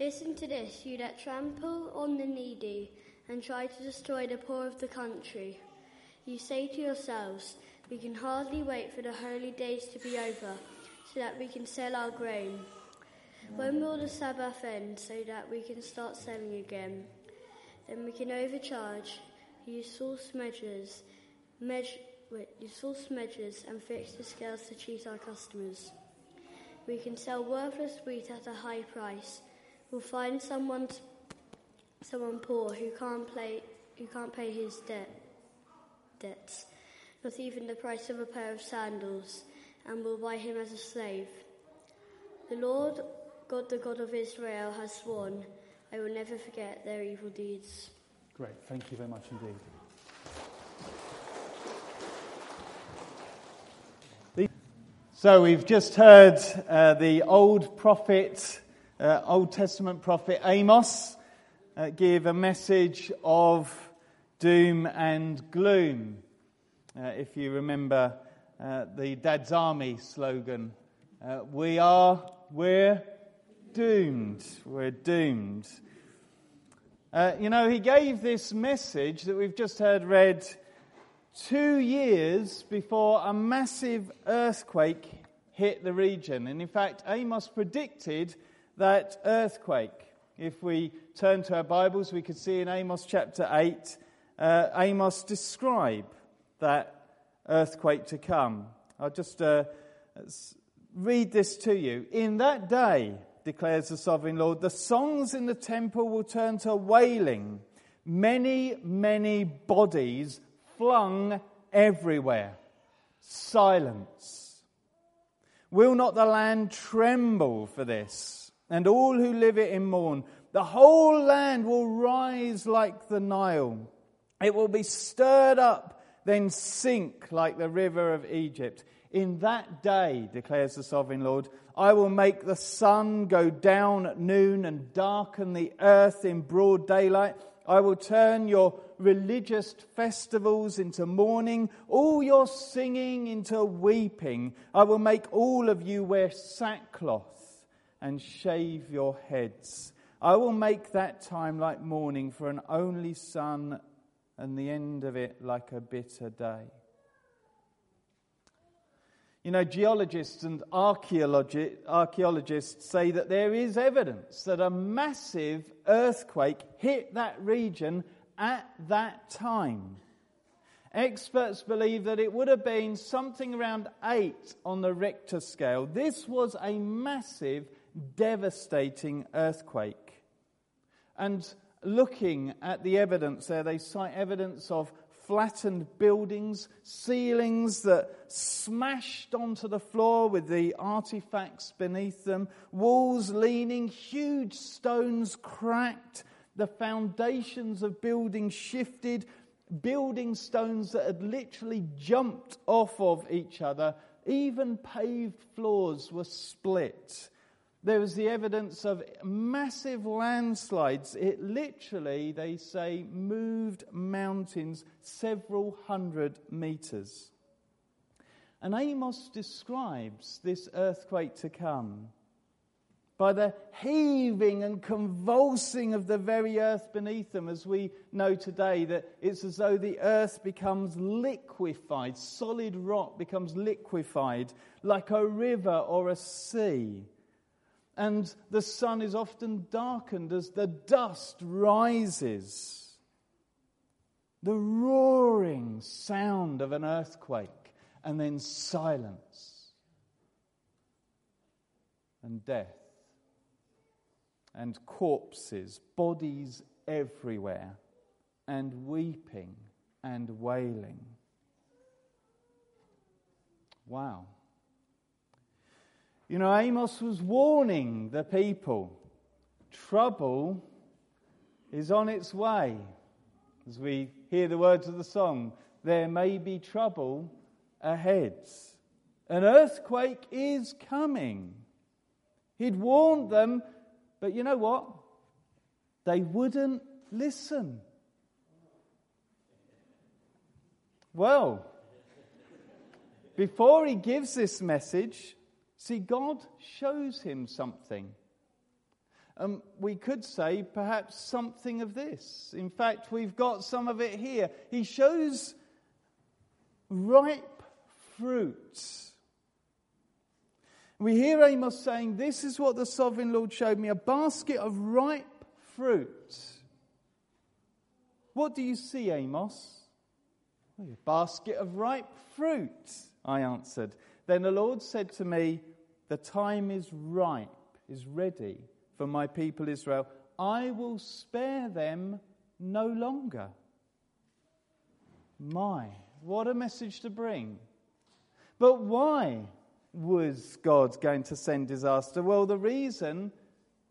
Listen to this, you that trample on the needy and try to destroy the poor of the country. You say to yourselves, We can hardly wait for the holy days to be over so that we can sell our grain. When will the Sabbath end so that we can start selling again? Then we can overcharge, use false measures, measure, wait, use false measures and fix the scales to cheat our customers. We can sell worthless wheat at a high price. We'll find someone, someone poor who can't pay, who can't pay his debt, debts, not even the price of a pair of sandals, and will buy him as a slave. The Lord God, the God of Israel, has sworn, I will never forget their evil deeds. Great, thank you very much indeed. So we've just heard uh, the old prophet, uh, Old Testament prophet Amos, uh, give a message of doom and gloom. Uh, if you remember uh, the Dad's Army slogan, uh, we are, we're doomed. We're doomed. you know, he gave this message that we've just heard read two years before a massive earthquake hit the region. And in fact, Amos predicted that earthquake. If we turn to our Bibles, we could see in Amos chapter 8, uh, Amos describe that earthquake to come. I'll just uh, read this to you. In that day, declares the sovereign Lord, the songs in the temple will turn to wailing. Many, many bodies flung everywhere. Silence. Will not the land tremble for this? And all who live it in mourn. The whole land will rise like the Nile. It will be stirred up, then sink like the river of Egypt. In that day, declares the sovereign Lord, I will make the sun go down at noon and darken the earth in broad daylight. I will turn your religious festivals into mourning, all your singing into weeping. I will make all of you wear sackcloth and shave your heads. I will make that time like mourning for an only son, and the end of it like a bitter day. You know, geologists and archaeologists say that there is evidence that a massive earthquake hit that region at that time. Experts believe that it would have been something around 8 on the Richter scale. This was a massive, devastating earthquake. And looking at the evidence there, they cite evidence of flattened buildings, ceilings that smashed onto the floor with the artifacts beneath them, walls leaning, huge stones cracked, the foundations of buildings shifted, building stones that had literally jumped off of each other, even paved floors were split. There was the evidence of massive landslides. It literally, they say, moved mountains several hundred meters. And Amos describes this earthquake to come by the heaving and convulsing of the very earth beneath them, as we know today, that it's as though the earth becomes liquefied, solid rock becomes liquefied, like a river or a sea and the sun is often darkened as the dust rises. The roaring sound of an earthquake, and then silence, and death, and corpses, bodies everywhere, and weeping and wailing. Wow. You know, Amos was warning the people trouble is on its way. As we hear the words of the song, there may be trouble ahead. An earthquake is coming. He'd warned them, but you know what? They wouldn't listen. Well, before he gives this message, See, God shows him something. And we could say perhaps something of this. In fact, we've got some of it here. He shows ripe fruit. We hear Amos saying, This is what the sovereign Lord showed me a basket of ripe fruit. What do you see, Amos? a basket of ripe fruit, I answered. Then the Lord said to me, The time is ripe, is ready for my people Israel. I will spare them no longer. My, what a message to bring. But why was God going to send disaster? Well, the reason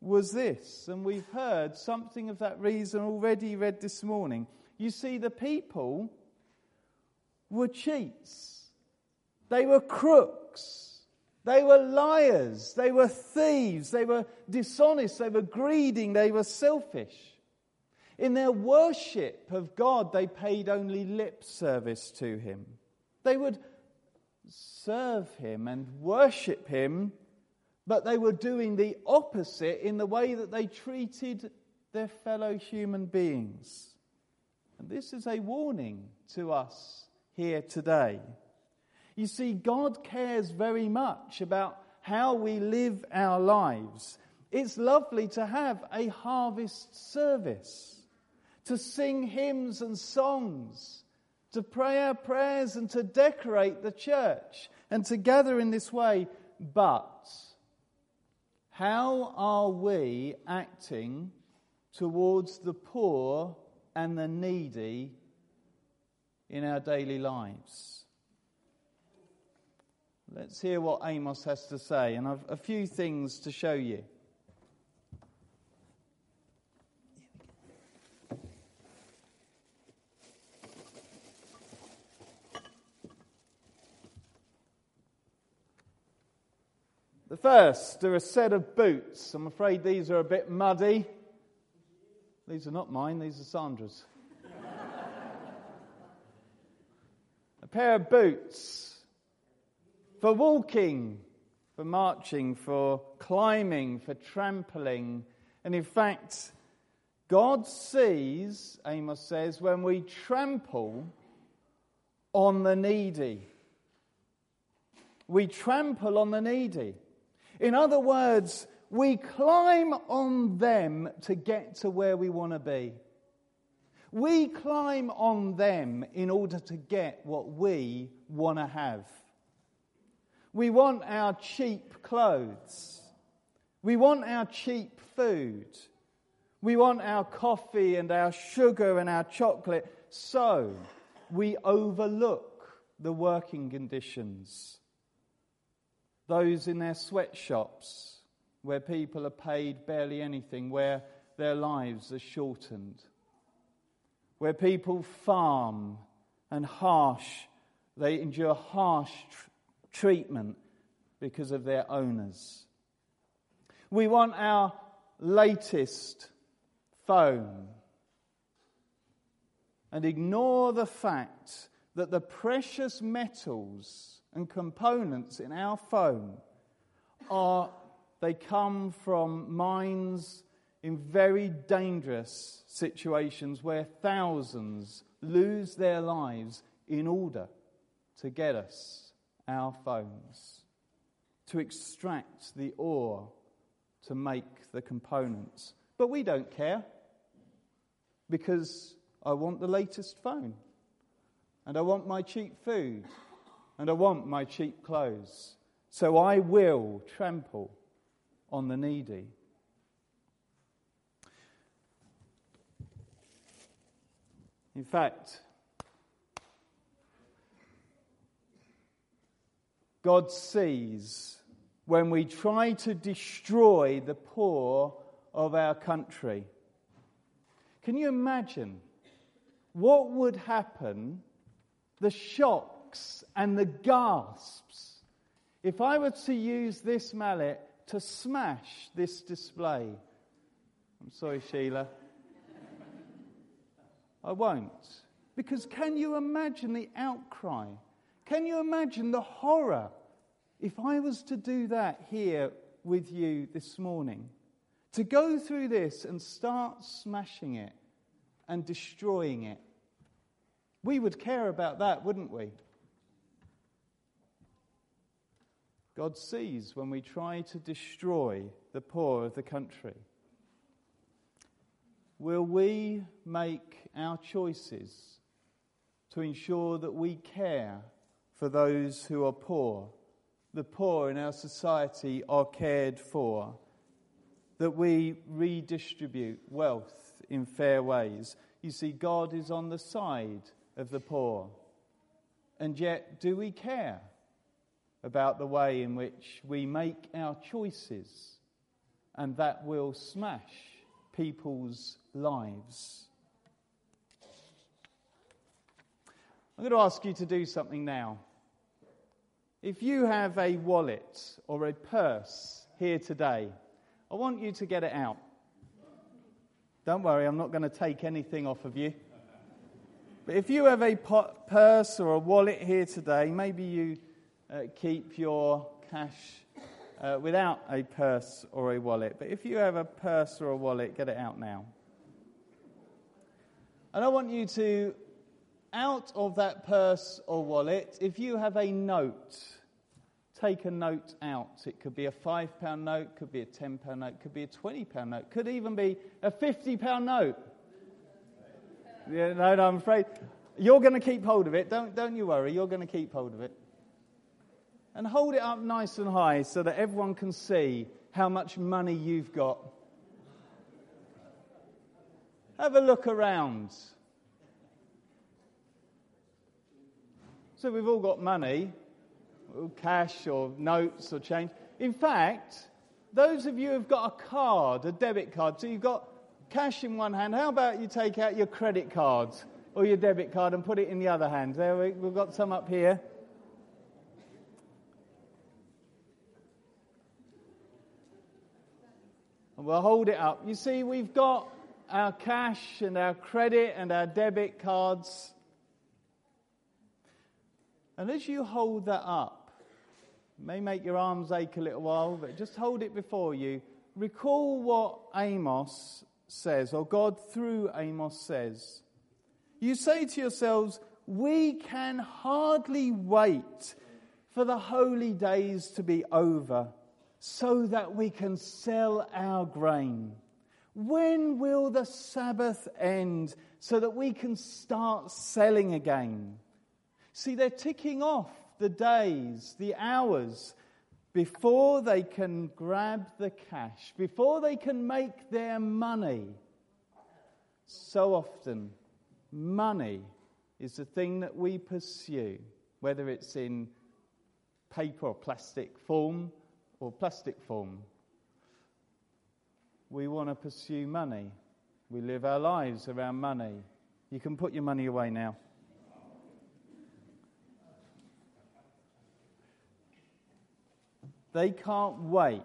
was this, and we've heard something of that reason already read this morning. You see, the people were cheats, they were crooks, they were liars, they were thieves, they were dishonest, they were greedy, they were selfish. In their worship of God, they paid only lip service to Him. They would serve Him and worship Him, but they were doing the opposite in the way that they treated their fellow human beings. And this is a warning to us here today. You see, God cares very much about how we live our lives. It's lovely to have a harvest service, to sing hymns and songs, to pray our prayers and to decorate the church and to gather in this way. But how are we acting towards the poor and the needy in our daily lives. Let's hear what Amos has to say, and I've a few things to show you. The first are a set of boots. I'm afraid these are a bit muddy. These are not mine, these are Sandra's. a pair of boots for walking, for marching, for climbing, for trampling. And in fact, God sees, Amos says, when we trample on the needy. We trample on the needy. In other words, we climb on them to get to where we want to be. We climb on them in order to get what we want to have. We want our cheap clothes. We want our cheap food. We want our coffee and our sugar and our chocolate. So we overlook the working conditions. Those in their sweatshops where people are paid barely anything, where their lives are shortened where people farm and harsh, they endure harsh treatment because of their owners. We want our latest phone and ignore the fact that the precious metals and components in our phone are they come from mines in very dangerous situations where thousands lose their lives in order to get us our phones, to extract the ore to make the components. But we don't care because I want the latest phone, and I want my cheap food, and I want my cheap clothes. So I will trample on the needy. In fact, God sees when we try to destroy the poor of our country. Can you imagine what would happen, the shocks and the gasps, if I were to use this mallet to smash this display? I'm sorry, Sheila. I won't. Because can you imagine the outcry? Can you imagine the horror if I was to do that here with you this morning? To go through this and start smashing it and destroying it. We would care about that, wouldn't we? God sees when we try to destroy the poor of the country. Will we make our choices to ensure that we care for those who are poor? The poor in our society are cared for. That we redistribute wealth in fair ways. You see, God is on the side of the poor. And yet, do we care about the way in which we make our choices? And that will smash people's lives. I'm going to ask you to do something now. If you have a wallet or a purse here today, I want you to get it out. Don't worry, I'm not going to take anything off of you. But if you have a purse or a wallet here today, maybe you uh, keep your cash uh, without a purse or a wallet. But if you have a purse or a wallet, get it out now. And I want you to, out of that purse or wallet, if you have a note, take a note out. It could be a £5 note, could be a £10 note, could be a £20 note, could even be a £50 note. Yeah, no, no, I'm afraid. You're going to keep hold of it. Don't, don't you worry. You're going to keep hold of it. And hold it up nice and high so that everyone can see how much money you've got. Have a look around. So we've all got money, cash or notes or change. In fact, those of you who've got a card, a debit card, so you've got cash in one hand. How about you take out your credit cards or your debit card and put it in the other hand? There we, we've got some up here. And we'll hold it up. You see, we've got our cash and our credit and our debit cards. And as you hold that up, may make your arms ache a little while, but just hold it before you. Recall what Amos says, or God through Amos says. You say to yourselves, We can hardly wait for the holy days to be over so that we can sell our grain. When will the Sabbath end so that we can start selling again? See, they're ticking off the days, the hours, before they can grab the cash, before they can make their money, so often money is the thing that we pursue, whether it's in paper or plastic form or plastic form. We want to pursue money. We live our lives around money. You can put your money away now. They can't wait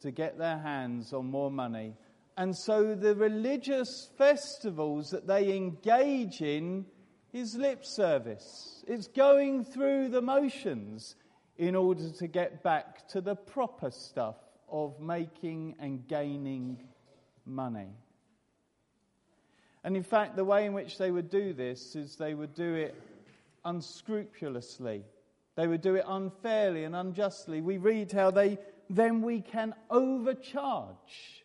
to get their hands on more money. And so the religious festivals that they engage in is lip service. It's going through the motions in order to get back to the proper stuff of making and gaining money. And in fact, the way in which they would do this is they would do it unscrupulously. They would do it unfairly and unjustly. We read how they then we can overcharge.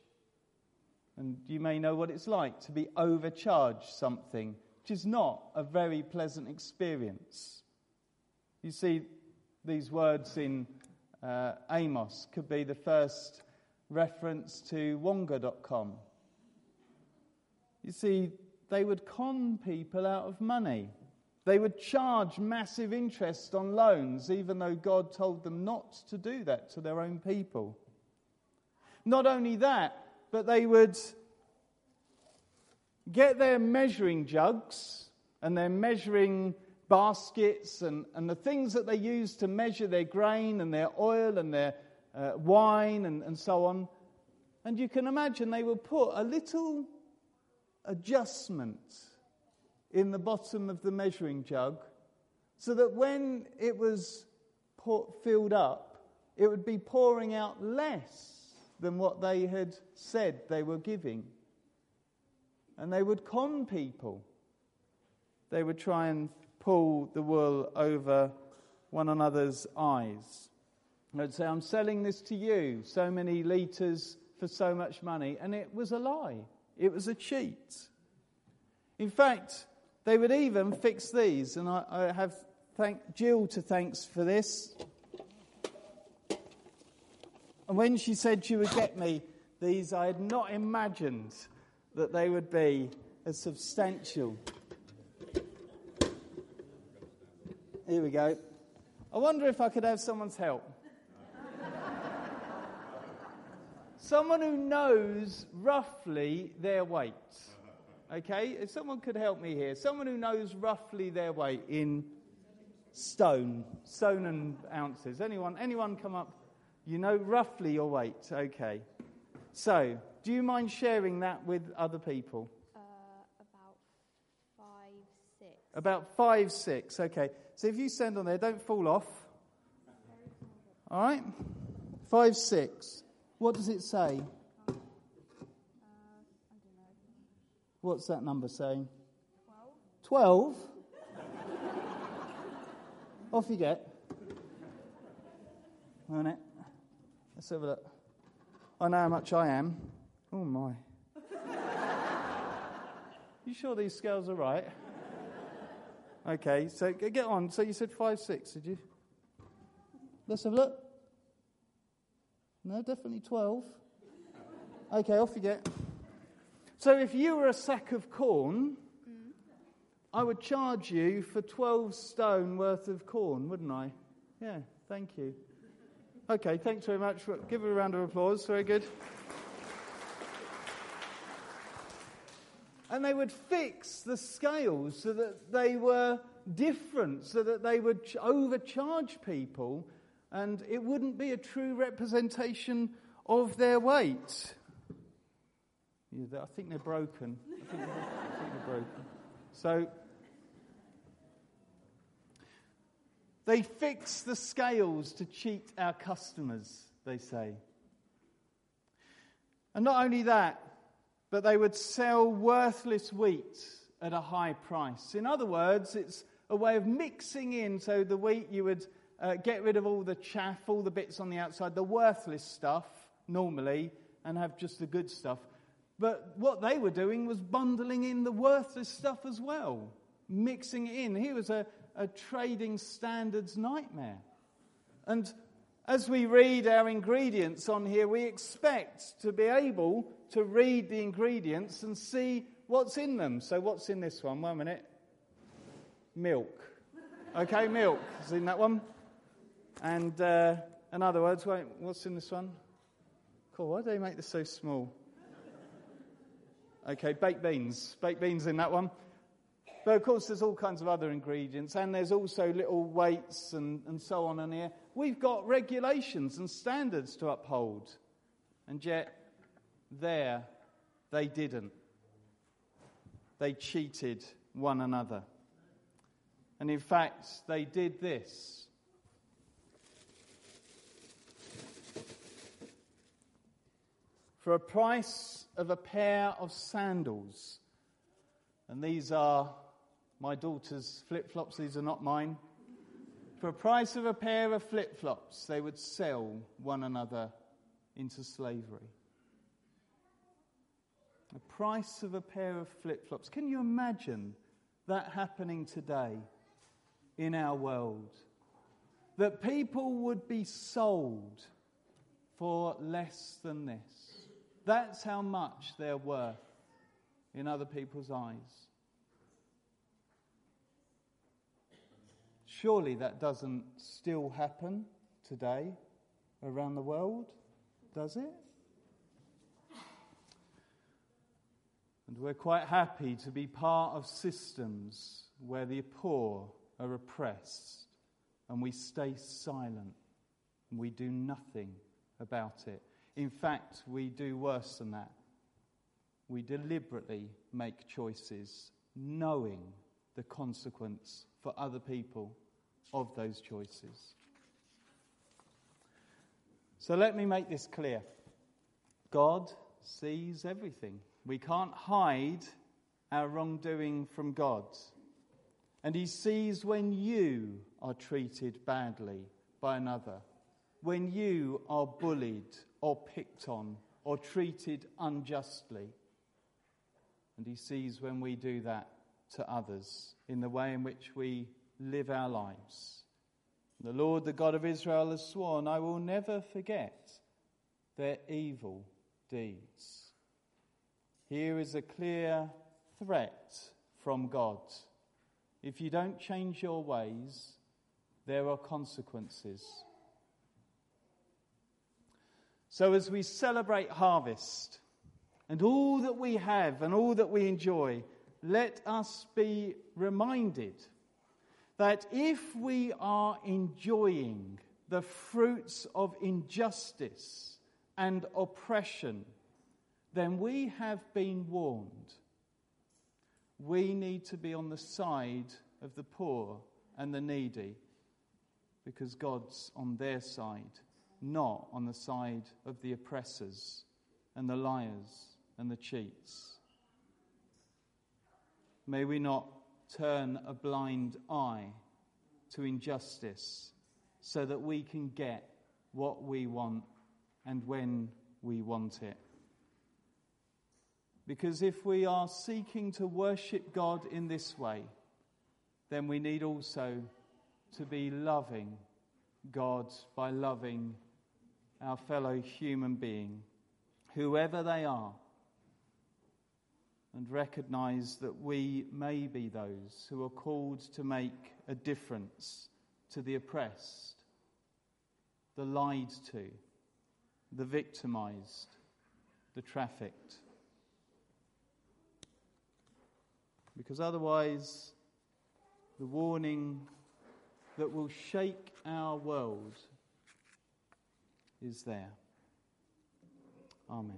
And you may know what it's like to be overcharged something, which is not a very pleasant experience. You see, these words in uh, Amos could be the first reference to Wonga.com. You see, they would con people out of money. They would charge massive interest on loans, even though God told them not to do that to their own people. Not only that, but they would get their measuring jugs and their measuring baskets and, and the things that they use to measure their grain and their oil and their uh, wine and, and so on. And you can imagine they would put a little adjustment in the bottom of the measuring jug so that when it was filled up, it would be pouring out less than what they had said they were giving. And they would con people. They would try and pull the wool over one another's eyes. They'd say, I'm selling this to you, so many litres for so much money. And it was a lie, it was a cheat. In fact, they would even fix these, and I, I have thank Jill to thanks for this. And when she said she would get me these, I had not imagined that they would be as substantial. Here we go. I wonder if I could have someone's help. Someone who knows roughly their weight. Okay? If someone could help me here. Someone who knows roughly their weight in stone, stone and ounces. Anyone, anyone come up? You know roughly your weight. Okay. So, do you mind sharing that with other people? Uh, about five, six. About five, six. Okay. So if you stand on there, don't fall off. All right? Five, six. What does it say? What's that number saying? Twelve. Twelve? Off you get. On it. Let's have a look. I know how much I am. Oh my. you sure these scales are right? Okay, so get on. So you said five, six, did you? Let's have a look. No, definitely 12. Okay, off you get. So if you were a sack of corn, I would charge you for 12 stone worth of corn, wouldn't I? Yeah, thank you. Okay, thanks very much. Give her a round of applause. Very good. And they would fix the scales so that they were different, so that they would ch- overcharge people, and it wouldn't be a true representation of their weight. I think they're broken. I think they're, I think they're broken. So they fix the scales to cheat our customers, they say. And not only that, but they would sell worthless wheat at a high price. In other words, it's a way of mixing in so the wheat you would uh, get rid of all the chaff, all the bits on the outside, the worthless stuff normally, and have just the good stuff. But what they were doing was bundling in the worthless stuff as well, mixing it in. Here was a, a trading standards nightmare. And as we read our ingredients on here, we expect to be able to read the ingredients and see what's in them. So, what's in this one? One minute. Milk. Okay, milk is in that one. And uh, in other words, wait, what's in this one? Cool, why do they make this so small? Okay, baked beans. Baked beans in that one. But of course, there's all kinds of other ingredients, and there's also little weights and, and so on in here. We've got regulations and standards to uphold, and yet there they didn't. They cheated one another. And in fact, they did this. For a price of a pair of sandals, and these are my daughter's flip flops, these are not mine. For a price of a pair of flip flops, they would sell one another into slavery. The price of a pair of flip flops. Can you imagine that happening today in our world? That people would be sold for less than this. That's how much they're worth in other people's eyes. Surely that doesn't still happen today around the world, does it? And we're quite happy to be part of systems where the poor are oppressed and we stay silent and we do nothing about it. In fact, we do worse than that. We deliberately make choices knowing the consequence for other people of those choices. So let me make this clear. God sees everything. We can't hide our wrongdoing from God. And He sees when you are treated badly by another, when you are bullied or picked on or treated unjustly. And He sees when we do that to others in the way in which we live our lives. The Lord, the God of Israel, has sworn, I will never forget their evil deeds. Here is a clear threat from God. If you don't change your ways, there are consequences. So, as we celebrate harvest and all that we have and all that we enjoy, let us be reminded that if we are enjoying the fruits of injustice and oppression, then we have been warned. We need to be on the side of the poor and the needy because God's on their side, not on the side of the oppressors and the liars and the cheats. May we not turn a blind eye to injustice so that we can get what we want and when we want it. Because if we are seeking to worship God in this way, then we need also to be loving God by loving our fellow human being, whoever they are and recognize that we may be those who are called to make a difference to the oppressed, the lied to, the victimized, the trafficked. Because otherwise, the warning that will shake our world is there. Amen.